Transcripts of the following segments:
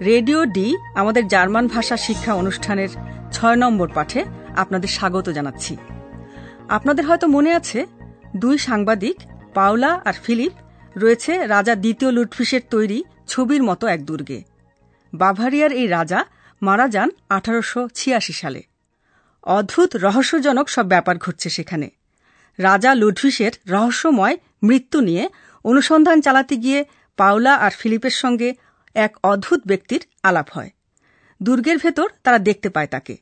Radio D, আমাদের German ভাষা শিক্ষা অনুষ্ঠানের ছয় নম্বর পাঠে আপনাদের স্বাগত জানাচ্ছি। আপনাদের হয়তো মনে আছে, দুই সাংবাদিক, পাওলা আর ফিলিপ, রয়েছে রাজা দ্বিতীয় লুটফিসের তৈরি ছবির মতো এক দুর্গে। বাভারিয়ার এই রাজা মারা যান আঠারোশো ছিয়াশি সালে। অদ্ভুত রহস্যজনক সব ব্যাপার ঘটছে সেখানে। রাজা লুডভিসের রহস্যময় মৃত্যু নিয়ে অনুসন্ধান চালাতে গিয়ে পাওলা আর ফিলিপের সঙ্গে এক অদ্ভুত ব্যক্তির আলাপ হয় দুর্গের ভেতর তারা দেখতে পায় তাকে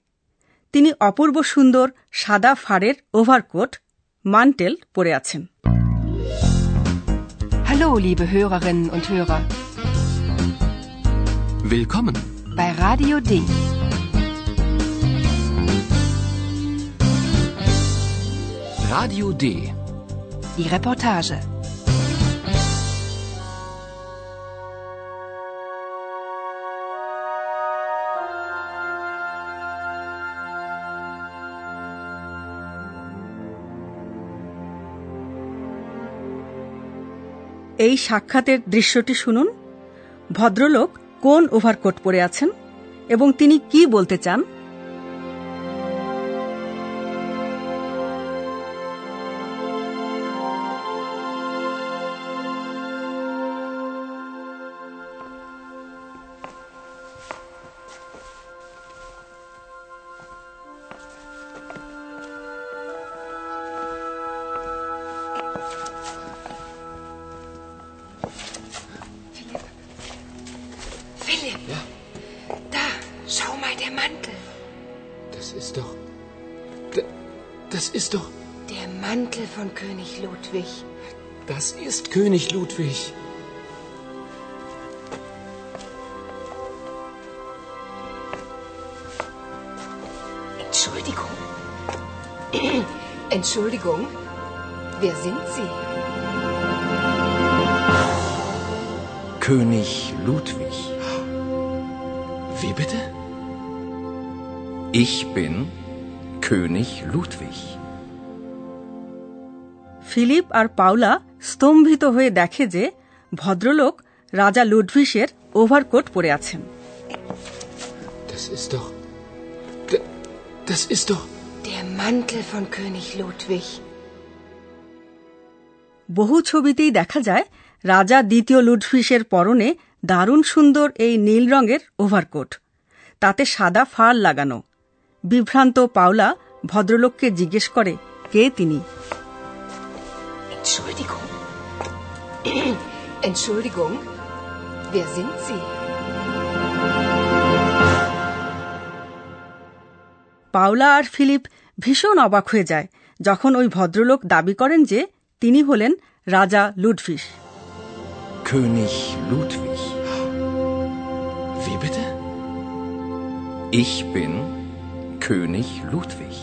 তিনি অপূর্ব সুন্দর সাদা ফাড়ের ওভারকোট মানটেল পরে আছেন Hallo, liebe Hörerinnen und Hörer. Willkommen. Bei Radio D. Radio D. Die Reportage. এই সাক্ষাতের দৃশ্যটি শুনুন। ভদ্রলোক কোন ওভারকোট পরে আছেন এবং তিনি কি বলতে চান? Mantel. Das ist doch. Das ist doch. Der Mantel von König Ludwig. Das ist König Ludwig. Entschuldigung. Entschuldigung. Wer sind Sie? König Ludwig. Wie bitte? Ich bin König Ludwig. Philip আর Paola স্তম্ভিত হয়ে দেখে যে ভদ্রলোক রাজা লুডভিসের overcoat পরে আছেন Das ist doch. Das ist doch. Der Mantel von König Ludwig. বহু ছবিতেই দেখা যায় রাজা দ্বিতীয় লুডভিসের পরনে দারুণ সুন্দর এই নীল রঙের ওভারকোট তাতে সাদা ফার লাগানো বিভ্রান্ত পাওলা ভদ্রলোককে জিজ্ঞেস করে কে তিনি Entschuldigung. Entschuldigung. Wer sind Sie? Paola আর ফিলিপ ভীষণ অবাক হয়ে যায় যখন ওই ভদ্রলোক দাবি করেন যে তিনি হলেন রাজা লুডভিস König Ludwig. Wie bitte? Ich bin König Ludwig.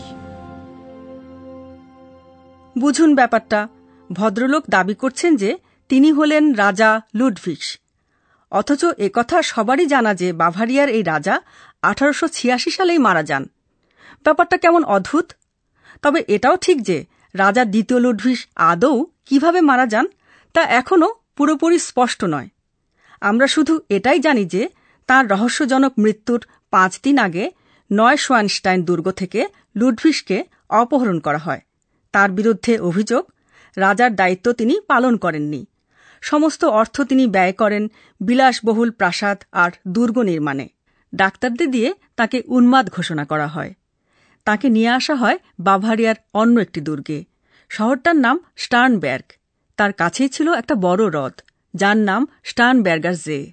বুঝুন ব্যাপারটা। ভদ্রলোক দাবি করছেন যে তিনি হলেন রাজা লুডভিস অথচ একথা সবারই জানা যে বাভারিয়ার এই রাজা আঠারোশো ছিয়াশি সালেই মারা যান। ব্যাপারটা কেমন অদ্ভুত? তবে এটাও ঠিক যে রাজা দ্বিতীয় লুডভিস আদৌ কীভাবে মারা যান তা এখনও পুরোপুরি স্পষ্ট নয়। আমরা শুধু এটাই জানি যে তার রহস্যজনক মৃত্যুর পাঁচ দিন আগে নয় সোয়ানস্টাইন দুর্গ থেকে লুডভিসকে অপহরণ করা হয়। তার বিরুদ্ধে অভিযোগ, রাজার দায়িত্ব তিনি পালন করেননি। সমস্ত অর্থ তিনি ব্যয় করেন বিলাসবহুল প্রাসাদ আর দুর্গ নির্মাণে। ডাক্তারদের দিয়ে তাকে উন্মাদ ঘোষণা করা হয়। তাকে নিয়ে আসা হয় বাভারিয়ার অন্য একটি দুর্গে। শহরটার নাম স্টার্নব্যার্গ তার কাছেই ছিল একটা বড় হ্রদ, যার নাম Starnberger J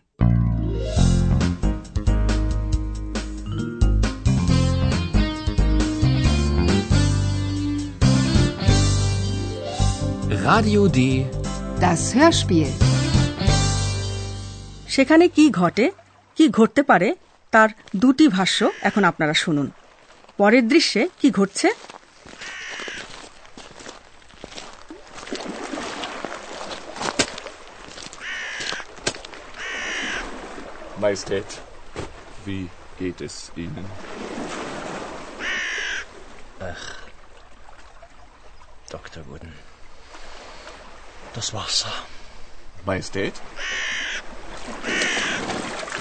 Radio D. Das Hörspiel. সেখানে কি ঘটে কি ঘটতে পারে তার দুটি ভাষ্য এখন আপনারা শুনুন পরের দৃশ্যে কি ঘটছে Majestät, wie geht es Ihnen? Ach, Dr. Wooden. Das Wasser. Majestät?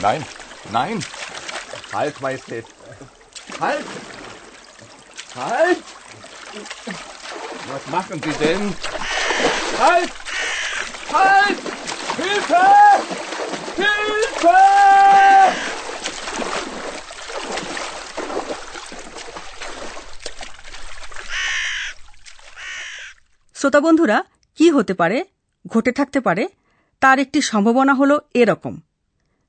Nein, nein! Halt, Majestät! Halt! Halt! Was machen Sie denn? Halt! Halt! Hilfe! Hilfe! শ্রোতা বন্ধুরা কি হতে পারে, ঘটে থাকতে পারে, তার একটি সম্ভাবনা হল এরকম।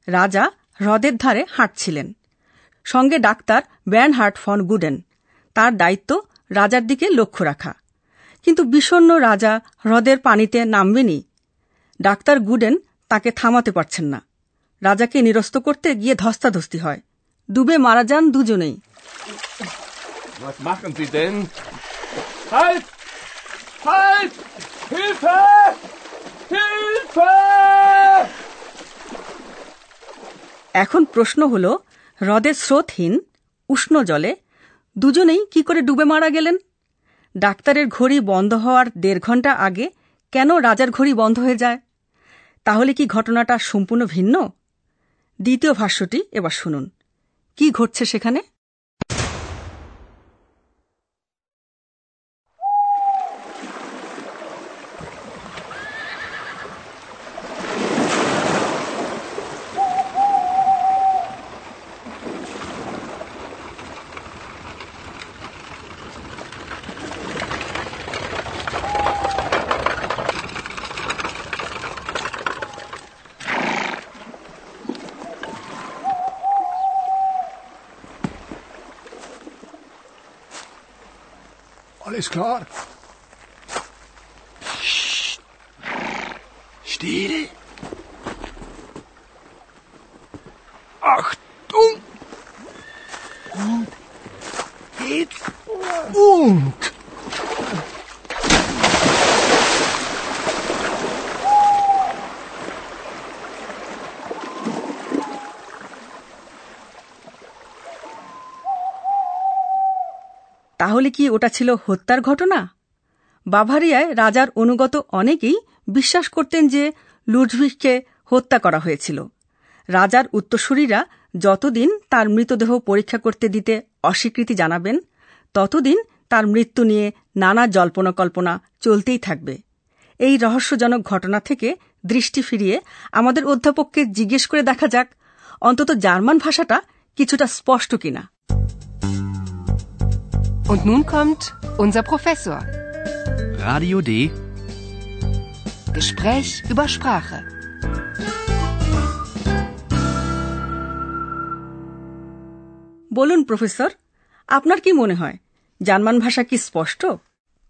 রাজা হ্রদের ধারে হাঁটছিলেন। সঙ্গে ডাক্তার ব্যানহার্ট ফন গুডেন, তার দায়িত্ব রাজার দিকে লক্ষ্য রাখা। কিন্তু বিষণ্ন রাজা হ্রদের পানিতে নামবেনি ডাক্তার গুডেন তাকে থামাতে পারছেন না। রাজাকে নিরস্ত করতে গিয়ে ধস্তাধস্তি হয়। ডুবে মারা যান দুজনেই। Was machen Sie denn? Halt! Halt! Hilfe! Hilfe! এখন প্রশ্ন হল হ্রদের স্রোতহীন, উষ্ণ জলে, দুজনেই কি করে ডুবে মারা গেলেন? ডাক্তারের ঘড়ি বন্ধ হওয়ার দেড় ঘণ্টা আগে কেন রাজার ঘড়ি বন্ধ হয়ে যায়? তাহলে কি ঘটনাটা সম্পূর্ণ ভিন্ন? দ্বিতীয় ভাষ্যটি এবার শুনুন। কি ঘটছে সেখানে? ist klar. Psst. Stille. Acht. কি ওটা ছিল হত্যার ঘটনা? বাভারিয়ায় রাজার অনুগত অনেকেই বিশ্বাস করতেন যে লুডভিককে হত্যা করা হয়েছিল। রাজার উত্তরসূরিরা যতদিন তার মৃতদেহ পরীক্ষা করতে দিতে অস্বীকৃতি জানাবেন, ততদিন তার মৃত্যু নিয়ে নানা জল্পনা কল্পনা চলতেই থাকবে। এই রহস্যজনক ঘটনা থেকে দৃষ্টি ফিরিয়ে আমাদের অধ্যাপককে জিজ্ঞেস করে দেখা যাক, অন্তত জার্মান ভাষাটা কিছুটা স্পষ্ট কিনা। Und nun kommt unser Professor. Radio D. Gespräch über Sprache. বলুন প্রফেসর আপনার কি মনে হয় জার্মান ভাষা কি স্পষ্ট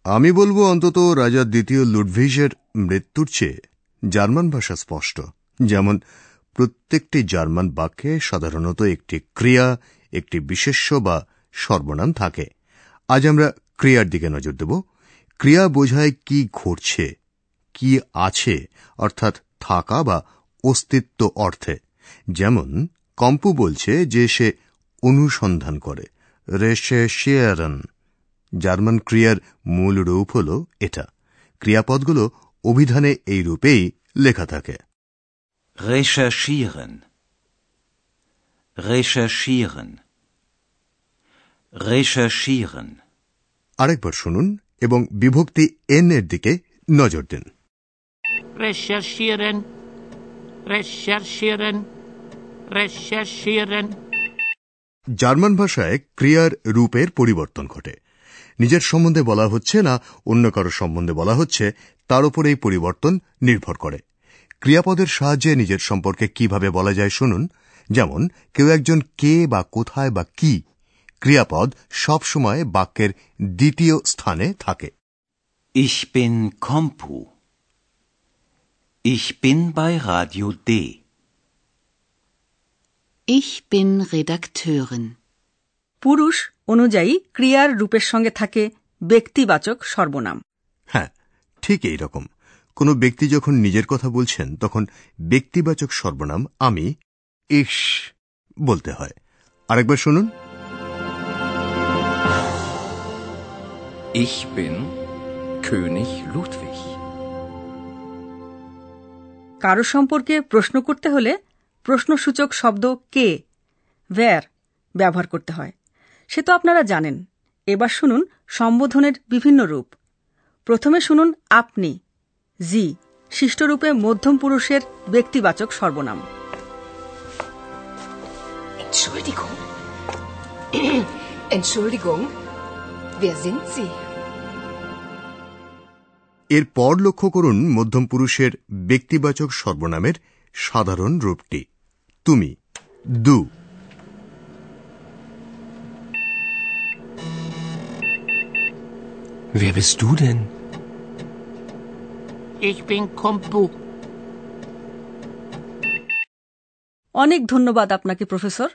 আমি বলব অন্তত রাজা দ্বিতীয় লুডভিজের মৃত্যুর চেয়ে জার্মান ভাষা স্পষ্ট যেমন প্রত্যেকটি জার্মান বাক্যে সাধারণত একটি ক্রিয়া একটি বিশেষ্য বা সর্বনাম থাকে আজ আমরা ক্রিয়ার দিকে নজর দেব। ক্রিয়া বোঝায় কি ঘটছে, কি আছে, অর্থাৎ থাকা বা অস্তিত্ব অর্থে। যেমন, কম্পু বলছে যে সে অনুসন্ধান করে। রেশে শেয়ারন। জার্মান ক্রিয়ার মূল রূপ হল এটা। ক্রিয়াপদগুলো অভিধানে এই রূপেই লেখা থাকে। Recherchieren. Recherchieren. Recherchieren. আরেকবার শুনুন এবং বিভক্তি এন এর দিকে নজর দিন recherchieren, recherchieren, recherchieren. জার্মান ভাষায় ক্রিয়ার রূপের পরিবর্তন ঘটে নিজের সম্বন্ধে বলা হচ্ছে না অন্য কারও সম্বন্ধে বলা হচ্ছে তার উপর এই পরিবর্তন নির্ভর করে ক্রিয়াপদের সাহায্যে নিজের সম্পর্কে কীভাবে বলা যায় শুনুন যেমন কেউ একজন কে বা কোথায় বা কি ক্রিয়াপদ সবসময় বাক্যের দ্বিতীয় স্থানে থাকে Ich bin Kompu. Ich bin bei Radio D. Ich bin Redakteurin. পুরুষ অনুযায়ী ক্রিয়ার রূপের সঙ্গে থাকে ব্যক্তিবাচক সর্বনাম হ্যাঁ ঠিক এই রকম কোনো ব্যক্তি যখন নিজের কথা বলছেন তখন ব্যক্তিবাচক সর্বনাম আমি ইস বলতে হয় আরেকবার শুনুন Ich bin König Ludwig. কারও সম্পর্কে প্রশ্ন করতে হলে প্রশ্নসূচক শব্দ কে ভ্যার ব্যবহার করতে হয় সে তো আপনারা জানেন এবার শুনুন সম্বোধনের বিভিন্ন রূপ প্রথমে শুনুন আপনি জি শিষ্টরূপে মধ্যম পুরুষের ব্যক্তিবাচক সর্বনাম Entschuldigung. Entschuldigung. Wer sind Sie? এর পর লক্ষ্য করুন মধ্যম পুরুষের ব্যক্তিবাচক সর্বনামের সাধারণ রূপটি তুমি দু Wer bist du denn? Ich bin Kompu. অনেক ধন্যবাদ আপনাকে professor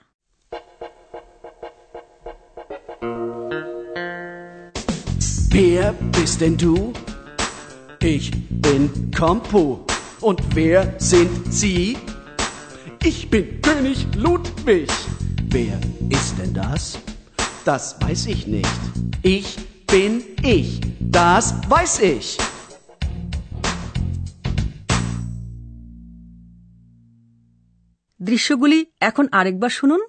Wer bist denn du? Ich bin Kompo. Und wer sind Sie? Ich bin König Ludwig. Wer ist denn das? Das weiß ich nicht. Ich bin ich. Das weiß ich. দৃশ্যগুলি এখন আরেকবার শুনুন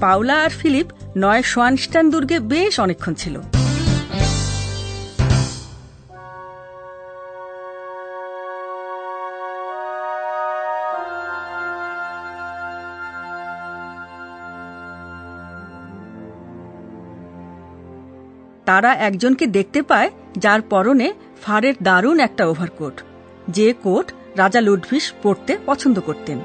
পাওলা আর Philip Neuschwanstein দুর্গে বেশ অনেকক্ষণ ছিল। তারা একজনকে দেখতে পায়, যার পরনে ফারের দারুণ একটা ওভারকোট যে কোট রাজা লুডভিস পরতে পছন্দ করতেন।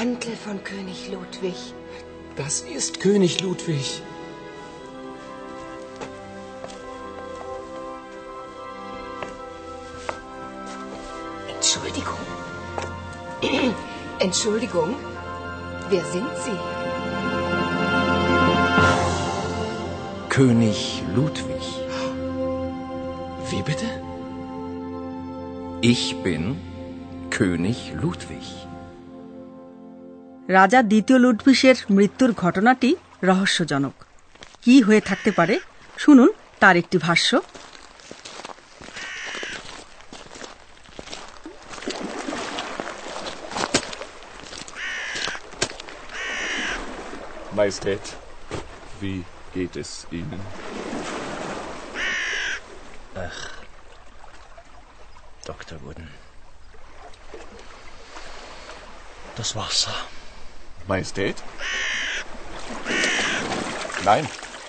Mantel von König Ludwig. Das ist König Ludwig. Entschuldigung. Entschuldigung. Wer sind Sie? König Ludwig. Wie bitte? Ich bin König Ludwig. রাজা দ্বিতীয় লুডভিসের মৃত্যুর ঘটনাটি রহস্যজনক কি হয়ে থাকতে পারে শুনুন তার একটি ভাষ্য Majestät, wie geht es Ihnen? Dr. Wooden. Das Wasser. Majestät? Nein,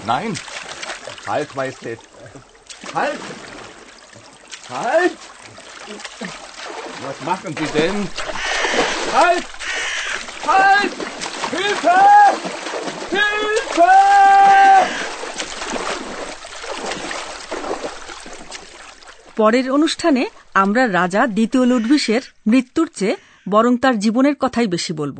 nein! Halt, Majestät! Halt! Halt! Was machen Sie denn? Halt! Halt! Hilfe! Hilfe! পরের অনুষ্ঠানে আমরা রাজা দ্বিতীয় লুডভিসের মৃত্যুর চেয়ে বরং তার জীবনের কথাই বেশি বলব